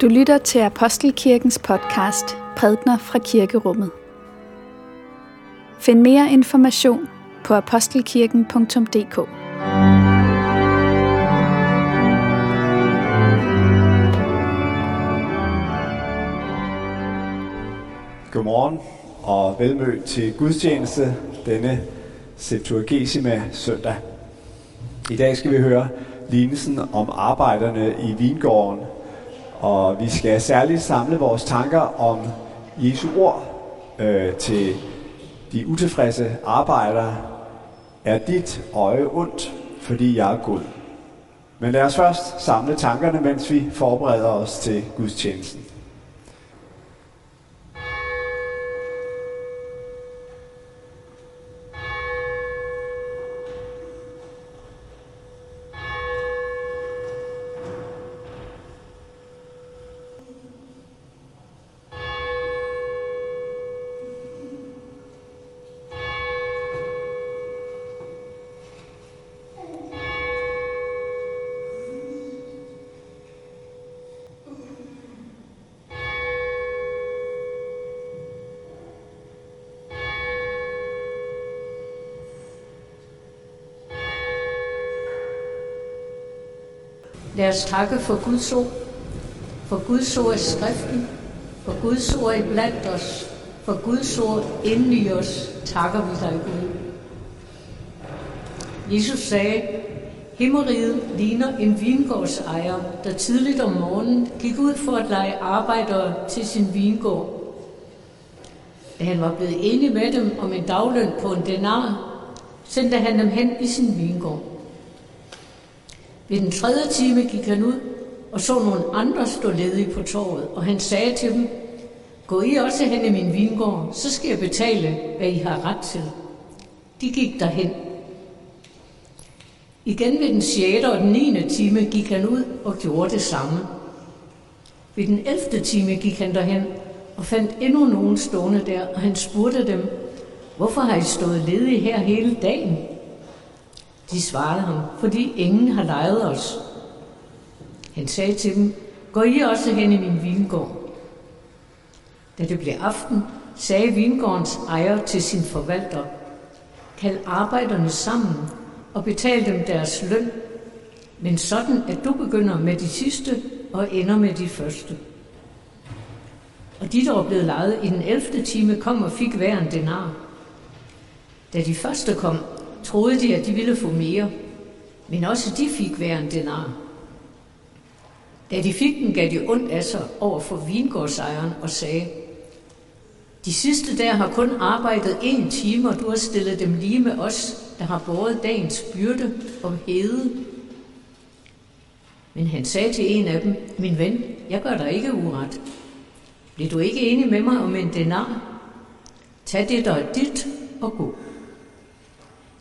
Du lytter til Apostelkirkens podcast Prædner fra Kirkerummet. Find mere information på apostelkirken.dk. Godmorgen og velmødt til gudstjeneste denne Septuagesima søndag. I dag skal vi høre lignelsen om arbejderne i vingården, og vi skal særligt samle vores tanker om Jesu ord øh, til de utilfredse arbejdere. Er dit øje ondt, fordi jeg er god? Men lad os først samle tankerne, mens vi forbereder os til gudstjenesten. Lad os takke for Guds ord. For Guds ord i skriften. For Guds ord i blandt os. For Guds ord inden i os takker vi dig, Gud. Jesus sagde, Himmeriget ligner en vingårdsejer, der tidligt om morgenen gik ud for at lege arbejdere til sin vingård. Da han var blevet enig med dem om en dagløn på en denar, sendte han dem hen i sin vingård. Ved den tredje time gik han ud og så nogle andre stå ledige på torvet, og han sagde til dem, Gå I også hen i min vingård, så skal jeg betale, hvad I har ret til. De gik derhen. Igen ved den 6. og den 9. time gik han ud og gjorde det samme. Ved den 11. time gik han derhen og fandt endnu nogen stående der, og han spurgte dem, Hvorfor har I stået ledige her hele dagen? De svarede ham, fordi ingen har lejet os. Han sagde til dem, gå I også hen i min vingård. Da det blev aften, sagde vingårdens ejer til sin forvalter, kald arbejderne sammen og betal dem deres løn, men sådan at du begynder med de sidste og ender med de første. Og de, der var blevet lejet i den 11. time, kom og fik hver en denar. Da de første kom, troede de, at de ville få mere, men også de fik hver en denar. Da de fik den, gav de ondt af sig over for vingårdsejeren og sagde, de sidste der har kun arbejdet en time, og du har stillet dem lige med os, der har båret dagens byrde og hede. Men han sagde til en af dem, min ven, jeg gør dig ikke uret. Bliver du ikke enig med mig om en denar? Tag det, der er dit, og gå.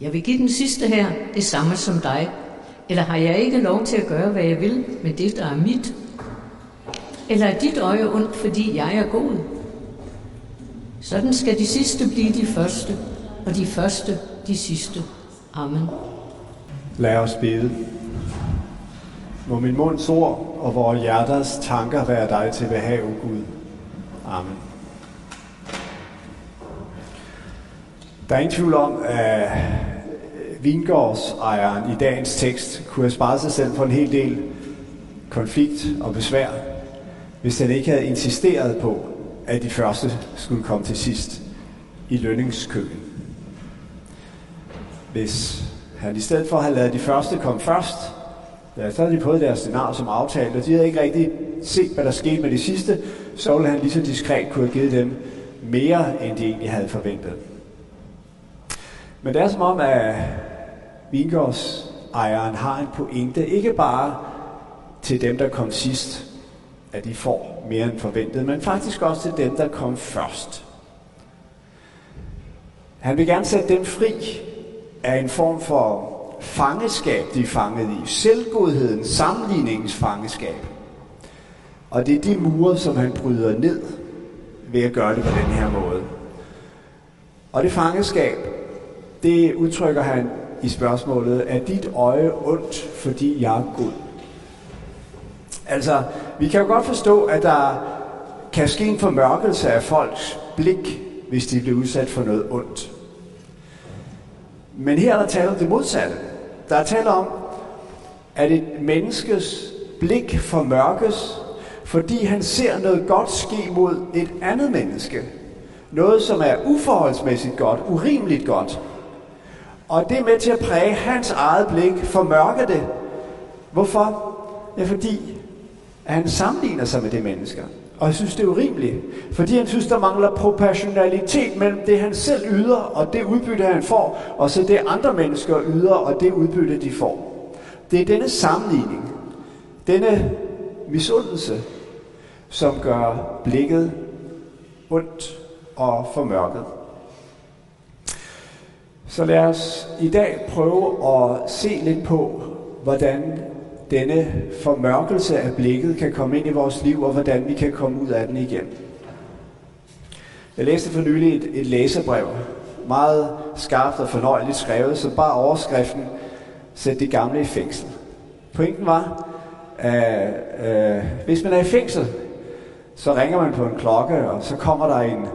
Jeg vil give den sidste her det samme som dig. Eller har jeg ikke lov til at gøre, hvad jeg vil med det, der er mit? Eller er dit øje ondt, fordi jeg er god? Sådan skal de sidste blive de første, og de første de sidste. Amen. Lad os bede. Må min munds ord og vores hjerters tanker være dig til behag, Gud. Amen. Der er ingen tvivl om, at vingårdsejeren i dagens tekst kunne have sparet sig selv for en hel del konflikt og besvær, hvis han ikke havde insisteret på, at de første skulle komme til sidst i lønningskøen. Hvis han i stedet for havde lavet de første komme først, ja, så havde de fået deres denar som aftalt, og de havde ikke rigtig set, hvad der skete med de sidste, så ville han lige så diskret kunne have givet dem mere, end de egentlig havde forventet. Men det er som om, at vingårdsejeren har en pointe, ikke bare til dem, der kom sidst, at de får mere end forventet, men faktisk også til dem, der kom først. Han vil gerne sætte dem fri af en form for fangeskab, de er fanget i. Selvgodheden, sammenligningens fangeskab. Og det er de mure, som han bryder ned ved at gøre det på den her måde. Og det fangeskab, det udtrykker han i spørgsmålet, er dit øje ondt, fordi jeg er god? Altså, Vi kan jo godt forstå, at der kan ske en formørkelse af folks blik, hvis de bliver udsat for noget ondt. Men her er der tale om det modsatte. Der er tale om, at et menneskes blik formørkes, fordi han ser noget godt ske mod et andet menneske. Noget, som er uforholdsmæssigt godt, urimeligt godt. Og det er med til at præge hans eget blik, formørke det. Hvorfor? Ja, fordi han sammenligner sig med det mennesker. Og jeg synes, det er urimeligt. Fordi han synes, der mangler proportionalitet mellem det, han selv yder, og det udbytte, han får, og så det, andre mennesker yder, og det udbytte, de får. Det er denne sammenligning, denne misundelse, som gør blikket ondt og formørket. Så lad os i dag prøve at se lidt på, hvordan denne formørkelse af blikket kan komme ind i vores liv, og hvordan vi kan komme ud af den igen. Jeg læste for nylig et, et læserbrev, meget skarpt og fornøjeligt skrevet, så bare overskriften sætte de gamle i fængsel. Pointen var, at øh, hvis man er i fængsel, så ringer man på en klokke, og så kommer der en,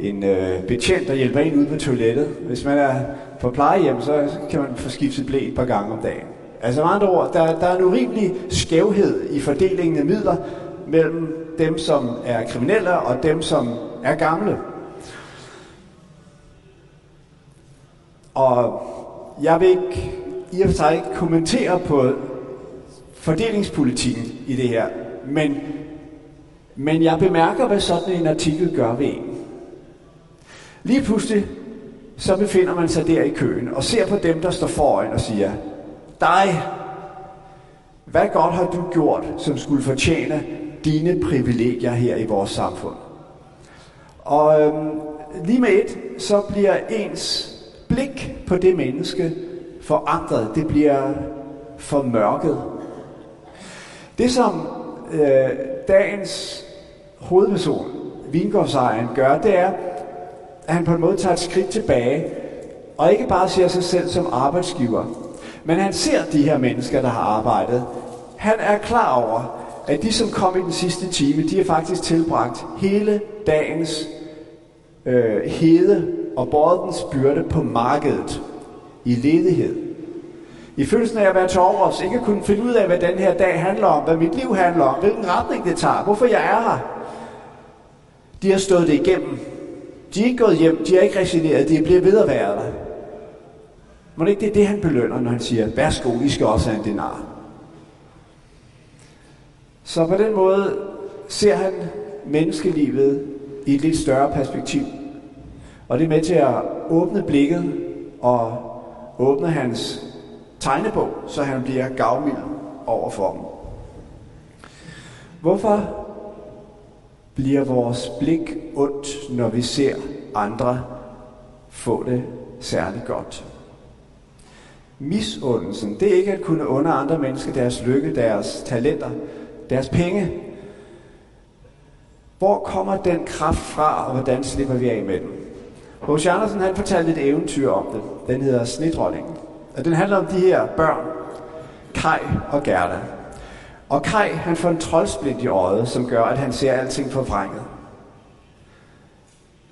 en øh, betjent, der hjælper en ud på toilettet. Hvis man er på plejehjem, så kan man få skiftet blæ et par gange om dagen. Altså med andre ord, der, der er en urimelig skævhed i fordelingen af midler mellem dem, som er kriminelle og dem, som er gamle. Og jeg vil ikke i og for sig ikke kommentere på fordelingspolitikken i det her, men, men jeg bemærker, hvad sådan en artikel gør ved en. Lige pludselig, så befinder man sig der i køen og ser på dem, der står foran og siger, dig, hvad godt har du gjort, som skulle fortjene dine privilegier her i vores samfund? Og øhm, lige med et, så bliver ens blik på det menneske forandret. Det bliver formørket. Det som øh, dagens hovedperson, vingårdsejeren, gør, det er, at han på en måde tager et skridt tilbage, og ikke bare ser sig selv som arbejdsgiver, men han ser de her mennesker, der har arbejdet. Han er klar over, at de, som kom i den sidste time, de har faktisk tilbragt hele dagens øh, hede og båret dens byrde på markedet i ledighed. I følelsen af at være til ikke at kunne finde ud af, hvad den her dag handler om, hvad mit liv handler om, hvilken retning det tager, hvorfor jeg er her. De har stået det igennem. De er ikke gået hjem, de er ikke resigneret, de bliver ved at være der. Må det ikke det er det, han belønner, når han siger, værsgo, I skal også have en dinar. Så på den måde ser han menneskelivet i et lidt større perspektiv. Og det er med til at åbne blikket og åbne hans tegnebog, så han bliver gavmild over for dem. Hvorfor bliver vores blik ondt, når vi ser andre få det særlig godt? Misundelsen, det er ikke at kunne under andre mennesker deres lykke, deres talenter, deres penge. Hvor kommer den kraft fra, og hvordan slipper vi af med den? H.C. Andersen han fortalte et eventyr om det. Den hedder Snedronningen. Og den handler om de her børn, Kai og Gerda. Og Kai, han får en troldsplint i øjet, som gør, at han ser alting forvrænget.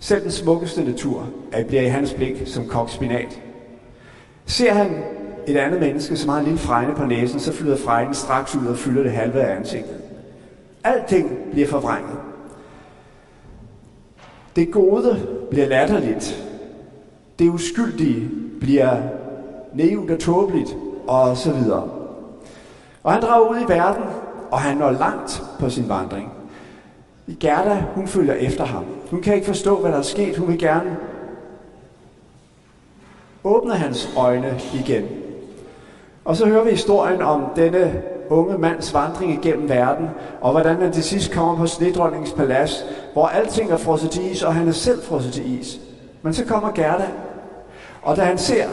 Selv den smukkeste natur bliver i hans blik som kokspinat. Ser han et andet menneske, som har en lille fregne på næsen, så flyder fregnen straks ud og fylder det halve af ansigtet. Alting bliver forvrænget. Det gode bliver latterligt. Det uskyldige bliver naivt og tåbeligt, og så videre. Og han drager ud i verden, og han når langt på sin vandring. Gerda, hun følger efter ham. Hun kan ikke forstå, hvad der er sket. Hun vil gerne åbne hans øjne igen. Og så hører vi historien om denne unge mands vandring igennem verden, og hvordan han til sidst kommer på snedronningens palads, hvor alting er frosset til is, og han er selv frosset til is. Men så kommer Gerda, og da han ser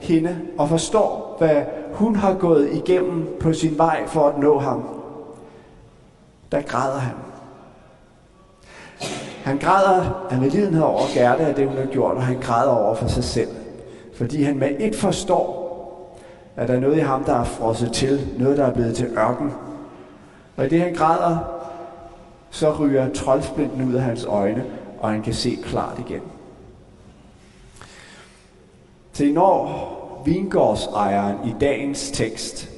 hende og forstår, hvad hun har gået igennem på sin vej for at nå ham, der græder han. Han græder af medlidenhed over Gerda af det, hun har gjort, og han græder over for sig selv. Fordi han med et forstår, at der er noget i ham, der er frosset til, noget, der er blevet til ørken. Og i det han græder, så ryger troldsplinten ud af hans øjne, og han kan se klart igen. Til når vingårdsejeren i dagens tekst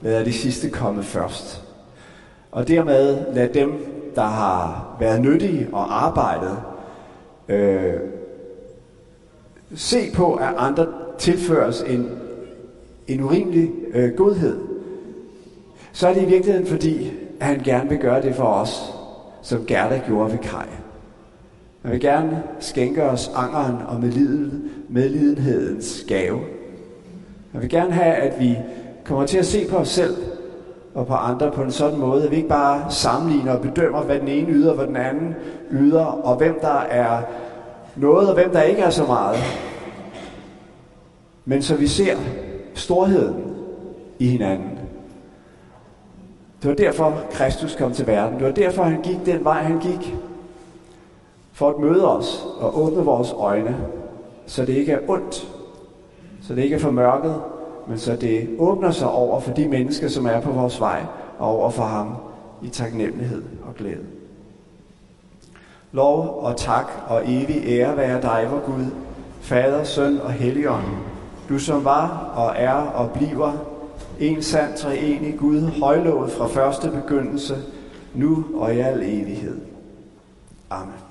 lader de sidste komme først, og dermed lad dem, der har været nyttige og arbejdet, øh, se på, at andre tilføres en, en urimelig øh, godhed, så er det i virkeligheden fordi, at han gerne vil gøre det for os, som Gerda gjorde ved Kaj. Han vil gerne skænke os angeren og medlidenhedens gave. Jeg vil gerne have, at vi kommer til at se på os selv og på andre på en sådan måde, at vi ikke bare sammenligner og bedømmer, hvad den ene yder, hvad den anden yder, og hvem der er noget, og hvem der ikke er så meget. Men så vi ser storheden i hinanden. Det var derfor, Kristus kom til verden. Det var derfor, han gik den vej, han gik. For at møde os og åbne vores øjne, så det ikke er ondt, så det ikke er for mørket, men så det åbner sig over for de mennesker, som er på vores vej, og over for ham i taknemmelighed og glæde. Lov og tak og evig ære være dig, vor Gud, Fader, Søn og Helligånd, du som var og er og bliver en sand treenig Gud, højlovet fra første begyndelse, nu og i al evighed. Amen.